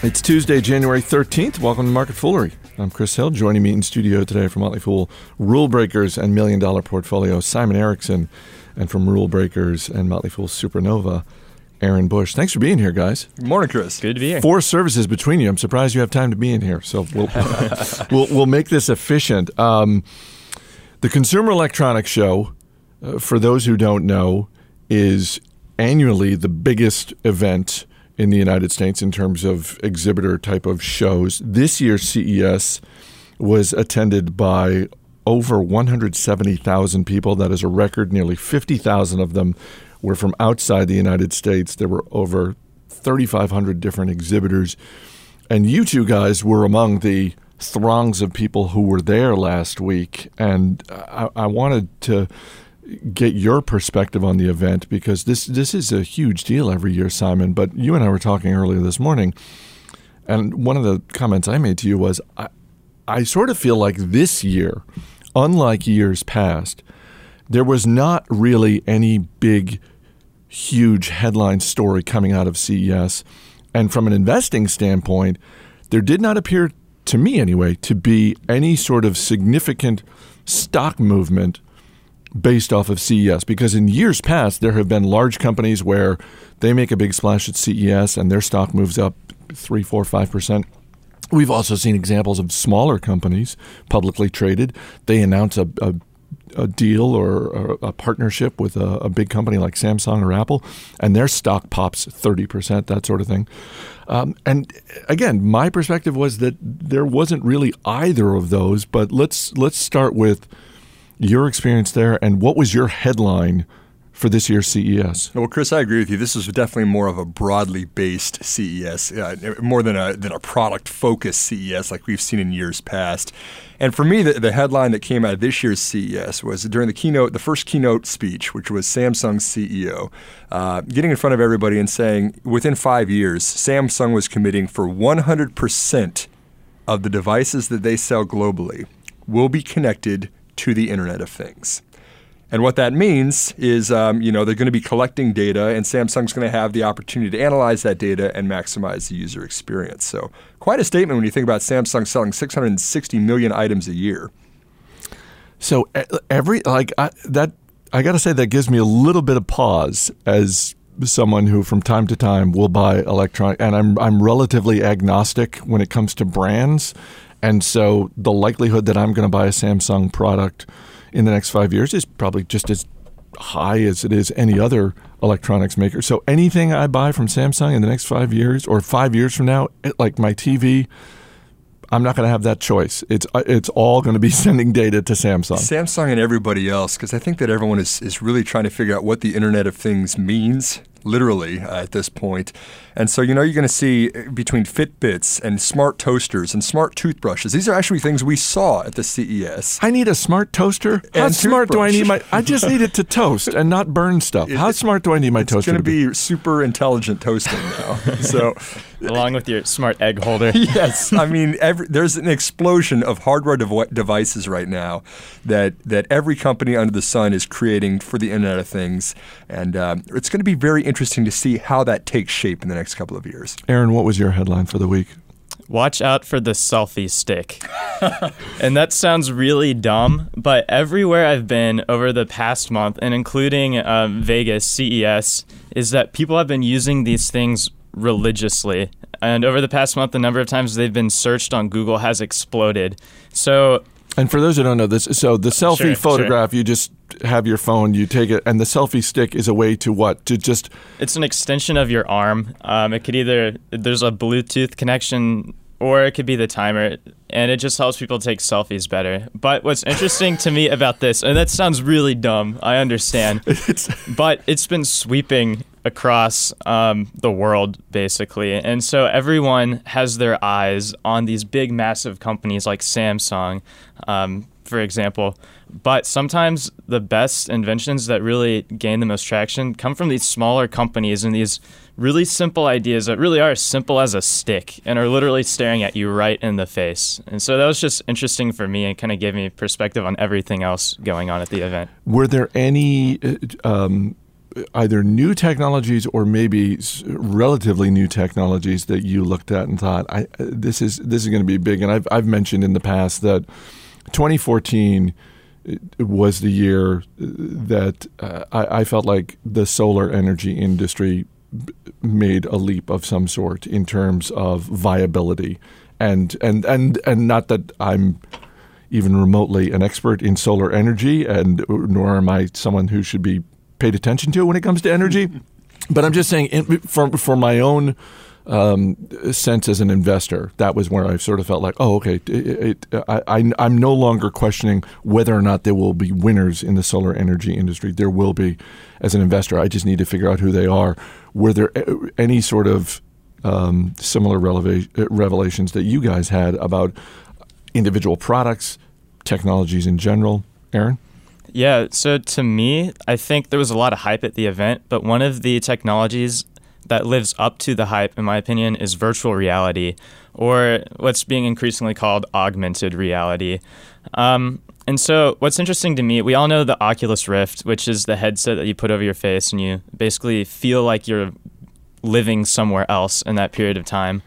It's Tuesday, January 13th. Welcome to Market Foolery. I'm Chris Hill. Joining me in studio today from Motley Fool, Rule Breakers and Million Dollar Portfolio, Simon Erickson, and from Rule Breakers and Motley Fool Supernova, Aaron Bush. Thanks for being here, guys. Good morning, Chris. Good to be here. Four services between you. I'm surprised you have time to be in here. So we'll we'll, we'll make this efficient. Um, the Consumer Electronics Show, uh, for those who don't know, is annually the biggest event in the United States in terms of exhibitor type of shows. This year's CES was attended by over 170,000 people. That is a record. Nearly 50,000 of them were from outside the United States. There were over 3,500 different exhibitors. And you two guys were among the throngs of people who were there last week. And I, I wanted to get your perspective on the event because this this is a huge deal every year, Simon. But you and I were talking earlier this morning, and one of the comments I made to you was I, I sort of feel like this year, unlike years past, there was not really any big, huge headline story coming out of CES, and from an investing standpoint, there did not appear to me anyway to be any sort of significant stock movement based off of CES because in years past there have been large companies where they make a big splash at CES and their stock moves up three, four, five percent. We've also seen examples of smaller companies, publicly traded. They announce a, a, a deal or a, a partnership with a, a, big company like Samsung or Apple, and their stock pops 30%, that sort of thing. Um, and again, my perspective was that there wasn't really either of those, but let's let's start with your experience there, and what was your headline for this year's CES? Well, Chris, I agree with you. This was definitely more of a broadly based CES, uh, more than a than a product focused CES like we've seen in years past. And for me, the, the headline that came out of this year's CES was during the keynote, the first keynote speech, which was Samsung's CEO, uh, getting in front of everybody and saying within five years, Samsung was committing for 100% of the devices that they sell globally will be connected to the Internet of Things. And what that means is, um, you know, they're going to be collecting data, and Samsung's going to have the opportunity to analyze that data and maximize the user experience. So, quite a statement when you think about Samsung selling 660 million items a year. So every like I, that, I got to say that gives me a little bit of pause as someone who, from time to time, will buy electronic, and I'm I'm relatively agnostic when it comes to brands. And so the likelihood that I'm going to buy a Samsung product in the next five years is probably just as high as it is any other electronics maker. So anything I buy from Samsung in the next five years or five years from now, like my TV, I'm not going to have that choice. It's uh, it's all going to be sending data to Samsung. Samsung and everybody else, because I think that everyone is, is really trying to figure out what the Internet of Things means literally uh, at this point. And so, you know, you're going to see uh, between Fitbits and smart toasters and smart toothbrushes. These are actually things we saw at the CES. I need a smart toaster. How and smart do I need my? I just need it to toast and not burn stuff. How smart do I need my it's toaster? It's going to be super intelligent toasting now. so, along with your smart egg holder. yes, I mean, every, there's an explosion of hardware dev- devices right now that that every company under the sun is creating for the Internet of Things, and um, it's going to be very interesting to see how that takes shape in the next couple of years. Aaron, what was your headline for the week? Watch out for the selfie stick. and that sounds really dumb, but everywhere I've been over the past month, and including um, Vegas CES, is that people have been using these things religiously. And over the past month, the number of times they've been searched on Google has exploded. So and for those who don't know this, so the selfie sure, photograph, sure. you just have your phone, you take it, and the selfie stick is a way to what? To just. It's an extension of your arm. Um, it could either, there's a Bluetooth connection or it could be the timer and it just helps people take selfies better but what's interesting to me about this and that sounds really dumb i understand but it's been sweeping across um, the world basically and so everyone has their eyes on these big massive companies like samsung um, for example but sometimes the best inventions that really gain the most traction come from these smaller companies and these really simple ideas that really are as simple as a stick and are literally staring at you right in the face. And so that was just interesting for me and kind of gave me perspective on everything else going on at the event. Were there any uh, um, either new technologies or maybe relatively new technologies that you looked at and thought, I, uh, this is this is going to be big. And I've I've mentioned in the past that 2014 was the year uh, that uh, I, I, felt like the solar energy industry made a leap of some sort in terms of viability, and and and and not that I'm even remotely an expert in solar energy, and uh, nor am I someone who should be paid attention to when it comes to energy. but I'm just saying, in, for for my own um, sense as an investor, that was where I sort of felt like, oh, okay, it, it, I, am no longer questioning whether or not there will be winners in the solar energy industry. There will be. As an investor, I just need to figure out who they are. Were there any sort of um, similar revelations that you guys had about individual products, technologies in general? Aaron? Yeah, so to me, I think there was a lot of hype at the event, but one of the technologies that lives up to the hype, in my opinion, is virtual reality, or what's being increasingly called augmented reality. Um, and so, what's interesting to me, we all know the Oculus Rift, which is the headset that you put over your face and you basically feel like you're living somewhere else in that period of time.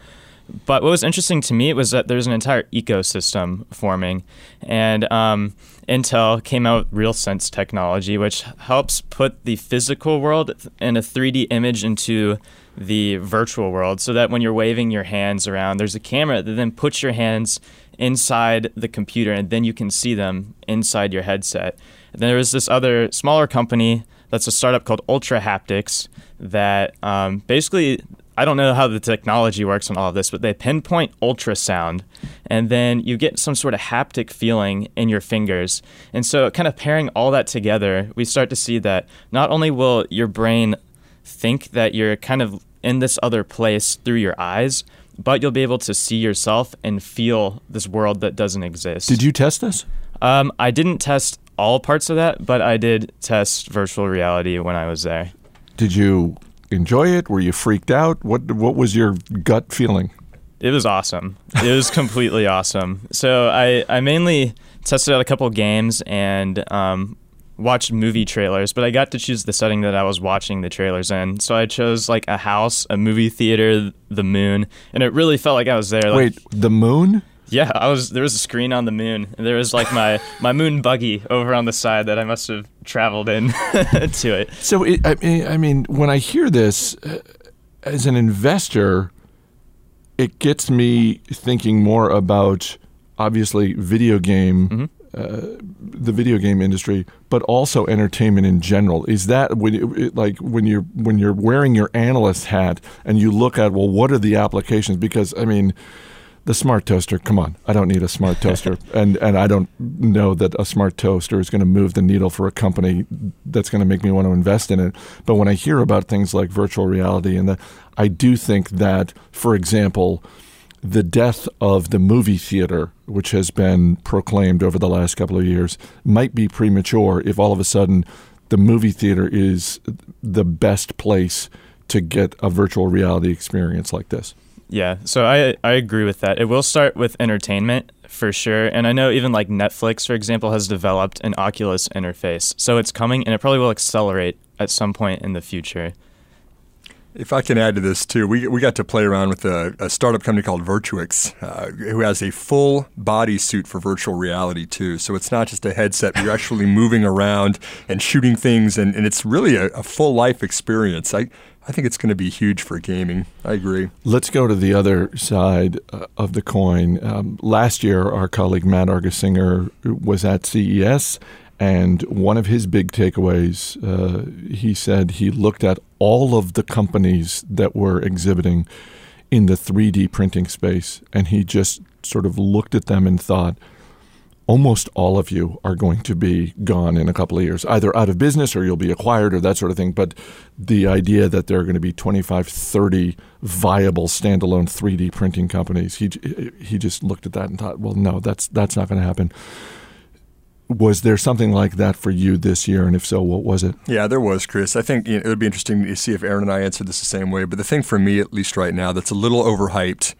But what was interesting to me was that there's an entire ecosystem forming, and um, Intel came out with RealSense technology, which helps put the physical world in a 3D image into the virtual world, so that when you're waving your hands around, there's a camera that then puts your hands inside the computer, and then you can see them inside your headset. And then there was this other smaller company that's a startup called Ultra Haptics that um, basically I don't know how the technology works on all of this, but they pinpoint ultrasound, and then you get some sort of haptic feeling in your fingers. And so, kind of pairing all that together, we start to see that not only will your brain think that you're kind of in this other place through your eyes, but you'll be able to see yourself and feel this world that doesn't exist. Did you test this? Um, I didn't test all parts of that, but I did test virtual reality when I was there. Did you enjoy it? Were you freaked out? What What was your gut feeling? It was awesome. It was completely awesome. So I I mainly tested out a couple games and um, watched movie trailers, but I got to choose the setting that I was watching the trailers in. So I chose like a house, a movie theater, the moon, and it really felt like I was there. Like, Wait, the moon? Yeah, I was. There was a screen on the moon. And there was like my my moon buggy over on the side that I must have traveled in to it. So it, I mean, I mean, when I hear this uh, as an investor, it gets me thinking more about obviously video game. Mm-hmm. Uh, the video game industry, but also entertainment in general. Is that when it, like when you're when you're wearing your analyst hat and you look at well, what are the applications? Because I mean, the smart toaster. Come on, I don't need a smart toaster, and and I don't know that a smart toaster is going to move the needle for a company that's going to make me want to invest in it. But when I hear about things like virtual reality, and the, I do think that, for example, the death of the movie theater, which has been proclaimed over the last couple of years, might be premature if all of a sudden the movie theater is the best place to get a virtual reality experience like this. Yeah, so I I agree with that. It will start with entertainment for sure, and I know even like Netflix, for example, has developed an Oculus interface, so it's coming, and it probably will accelerate at some point in the future. If I can add to this too, we, we got to play around with a, a startup company called Virtuix, uh, who has a full body suit for virtual reality too. So it's not just a headset; you're actually moving around and shooting things, and, and it's really a, a full life experience. I I think it's going to be huge for gaming. I agree. Let's go to the other side uh, of the coin. Um, last year, our colleague Matt Argersinger was at CES, and one of his big takeaways, uh, he said he looked at all of the companies that were exhibiting in the 3D printing space, and he just sort of looked at them and thought, almost all of you are going to be gone in a couple of years, either out of business or you'll be acquired or that sort of thing. But the idea that there are going to be 25, 30 viable standalone 3D printing companies, he, he just looked at that and thought, well, no, that's, that's not going to happen. Was there something like that for you this year? And if so, what was it? Yeah, there was, Chris. I think you know, it would be interesting to see if Aaron and I answered this the same way. But the thing for me, at least right now, that's a little overhyped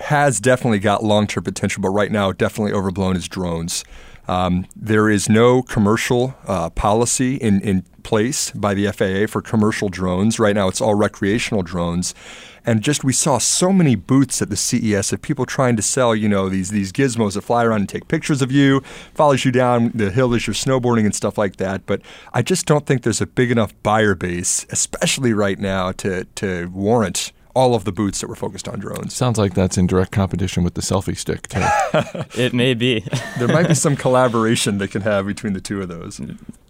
has definitely got long term potential, but right now definitely overblown is drones. Um, there is no commercial uh, policy in, in place by the FAA for commercial drones. Right now, it's all recreational drones. And just we saw so many booths at the CES of people trying to sell, you know, these these gizmos that fly around and take pictures of you, follows you down the hill as you're snowboarding and stuff like that. But I just don't think there's a big enough buyer base, especially right now, to to warrant all of the booths that were focused on drones. Sounds like that's in direct competition with the selfie stick, too. it may be. there might be some collaboration they can have between the two of those.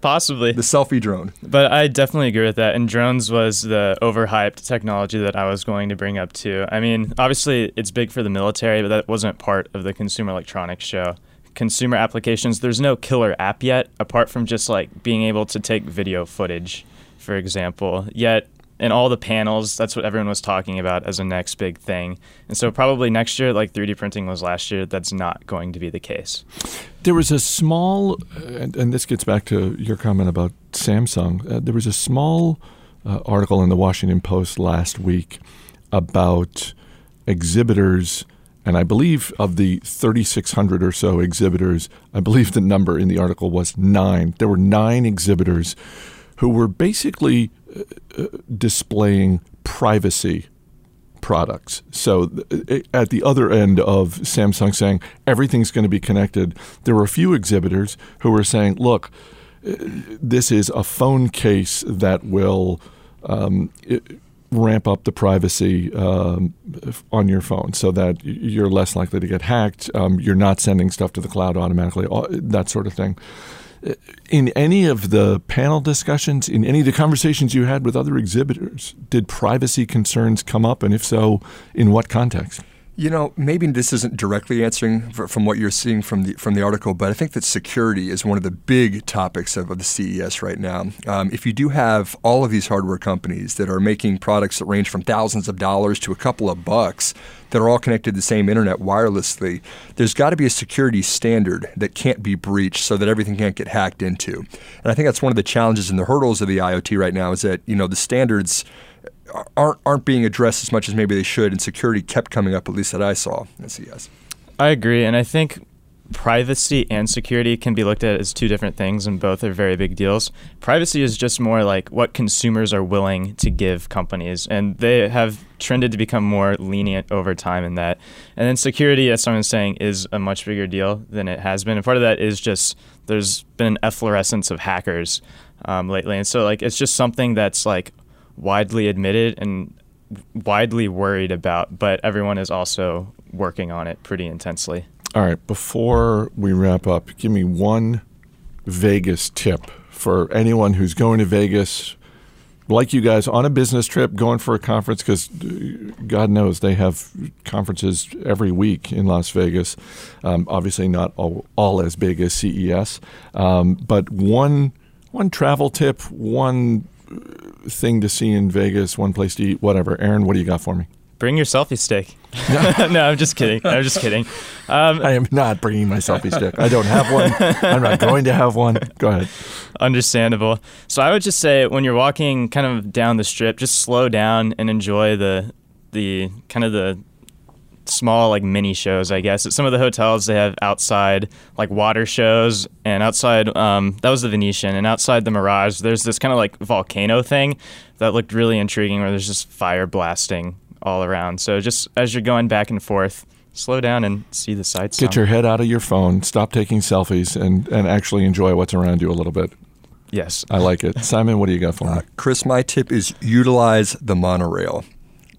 Possibly. The selfie drone. But I definitely agree with that. And drones was the overhyped technology that I was going to bring up, too. I mean, obviously, it's big for the military, but that wasn't part of the Consumer Electronics Show consumer applications, there's no killer app yet, apart from just like being able to take video footage, for example. Yet in all the panels, that's what everyone was talking about as a next big thing. And so probably next year, like 3D printing was last year, that's not going to be the case. There was a small, and, and this gets back to your comment about Samsung. Uh, there was a small uh, article in the Washington Post last week about exhibitors. And I believe of the 3,600 or so exhibitors, I believe the number in the article was nine. There were nine exhibitors who were basically uh, displaying privacy products. So at the other end of Samsung saying everything's going to be connected, there were a few exhibitors who were saying, look, this is a phone case that will um, ramp up the privacy um, on your phone so that you're less likely to get hacked. Um, you're not sending stuff to the cloud automatically, that sort of thing in any of the panel discussions, in any of the conversations you had with other exhibitors, did privacy concerns come up? And if so, in what context? You know, maybe this isn't directly answering from what you're seeing from the from the article, but I think that security is one of the big topics of, of the CES right now. Um, if you do have all of these hardware companies that are making products that range from thousands of dollars to a couple of bucks that are all connected to the same internet wirelessly, there's got to be a security standard that can't be breached so that everything can't get hacked into. And I think that's one of the challenges and the hurdles of the IoT right now is that you know the standards aren't aren't being addressed as much as maybe they should, and security kept coming up, at least that I saw at CES. I agree, and I think privacy and security can be looked at as two different things, and both are very big deals. Privacy is just more like what consumers are willing to give companies, and they have trended to become more lenient over time in that. And then security, as someone's saying, is a much bigger deal than it has been. And part of that is just there's been an efflorescence of hackers um, lately, and so like it's just something that's like widely admitted and widely worried about, but everyone is also working on it pretty intensely. All right, before we wrap up, give me one Vegas tip for anyone who's going to Vegas, like you guys, on a business trip, going for a conference, because uh, God knows they have conferences every week in Las Vegas. Um, obviously, not all, all, as big as CES, um, but one one travel tip, one thing to see in Vegas, one place to eat, whatever. Aaron, what do you got for me? Bring your selfie stick. no, I'm just kidding. I'm just kidding. Um, I am not bringing my selfie stick. I don't have one. I'm not going to have one. Go ahead. Understandable. So I would just say when you're walking kind of down the strip, just slow down and enjoy the the kind of the small like mini shows, I guess. At some of the hotels, they have outside like water shows, and outside um, that was the Venetian, and outside the Mirage, there's this kind of like volcano thing that looked really intriguing, where there's just fire blasting all around. So just as you're going back and forth, slow down and see the sights. Get some. your head out of your phone, stop taking selfies, and and actually enjoy what's around you a little bit. Yes, I like it. Simon, what do you got for me? Uh, Chris, my tip is utilize the monorail.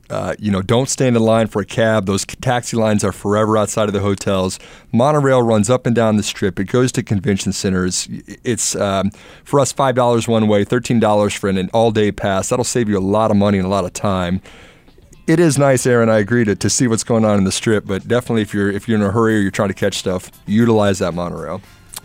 Uh, you know, don't stand in line for a cab. Those taxi lines are forever outside of the hotels. Monorail runs up and down the strip. It goes to convention centers. It's um, for us five dollars one way, thirteen dollars for an all day pass. That'll save you a lot of money and a lot of time. It is nice, Aaron. I agree to, to see what's going on in the strip, but definitely if you're if you're in a hurry or you're trying to catch stuff, utilize that monorail.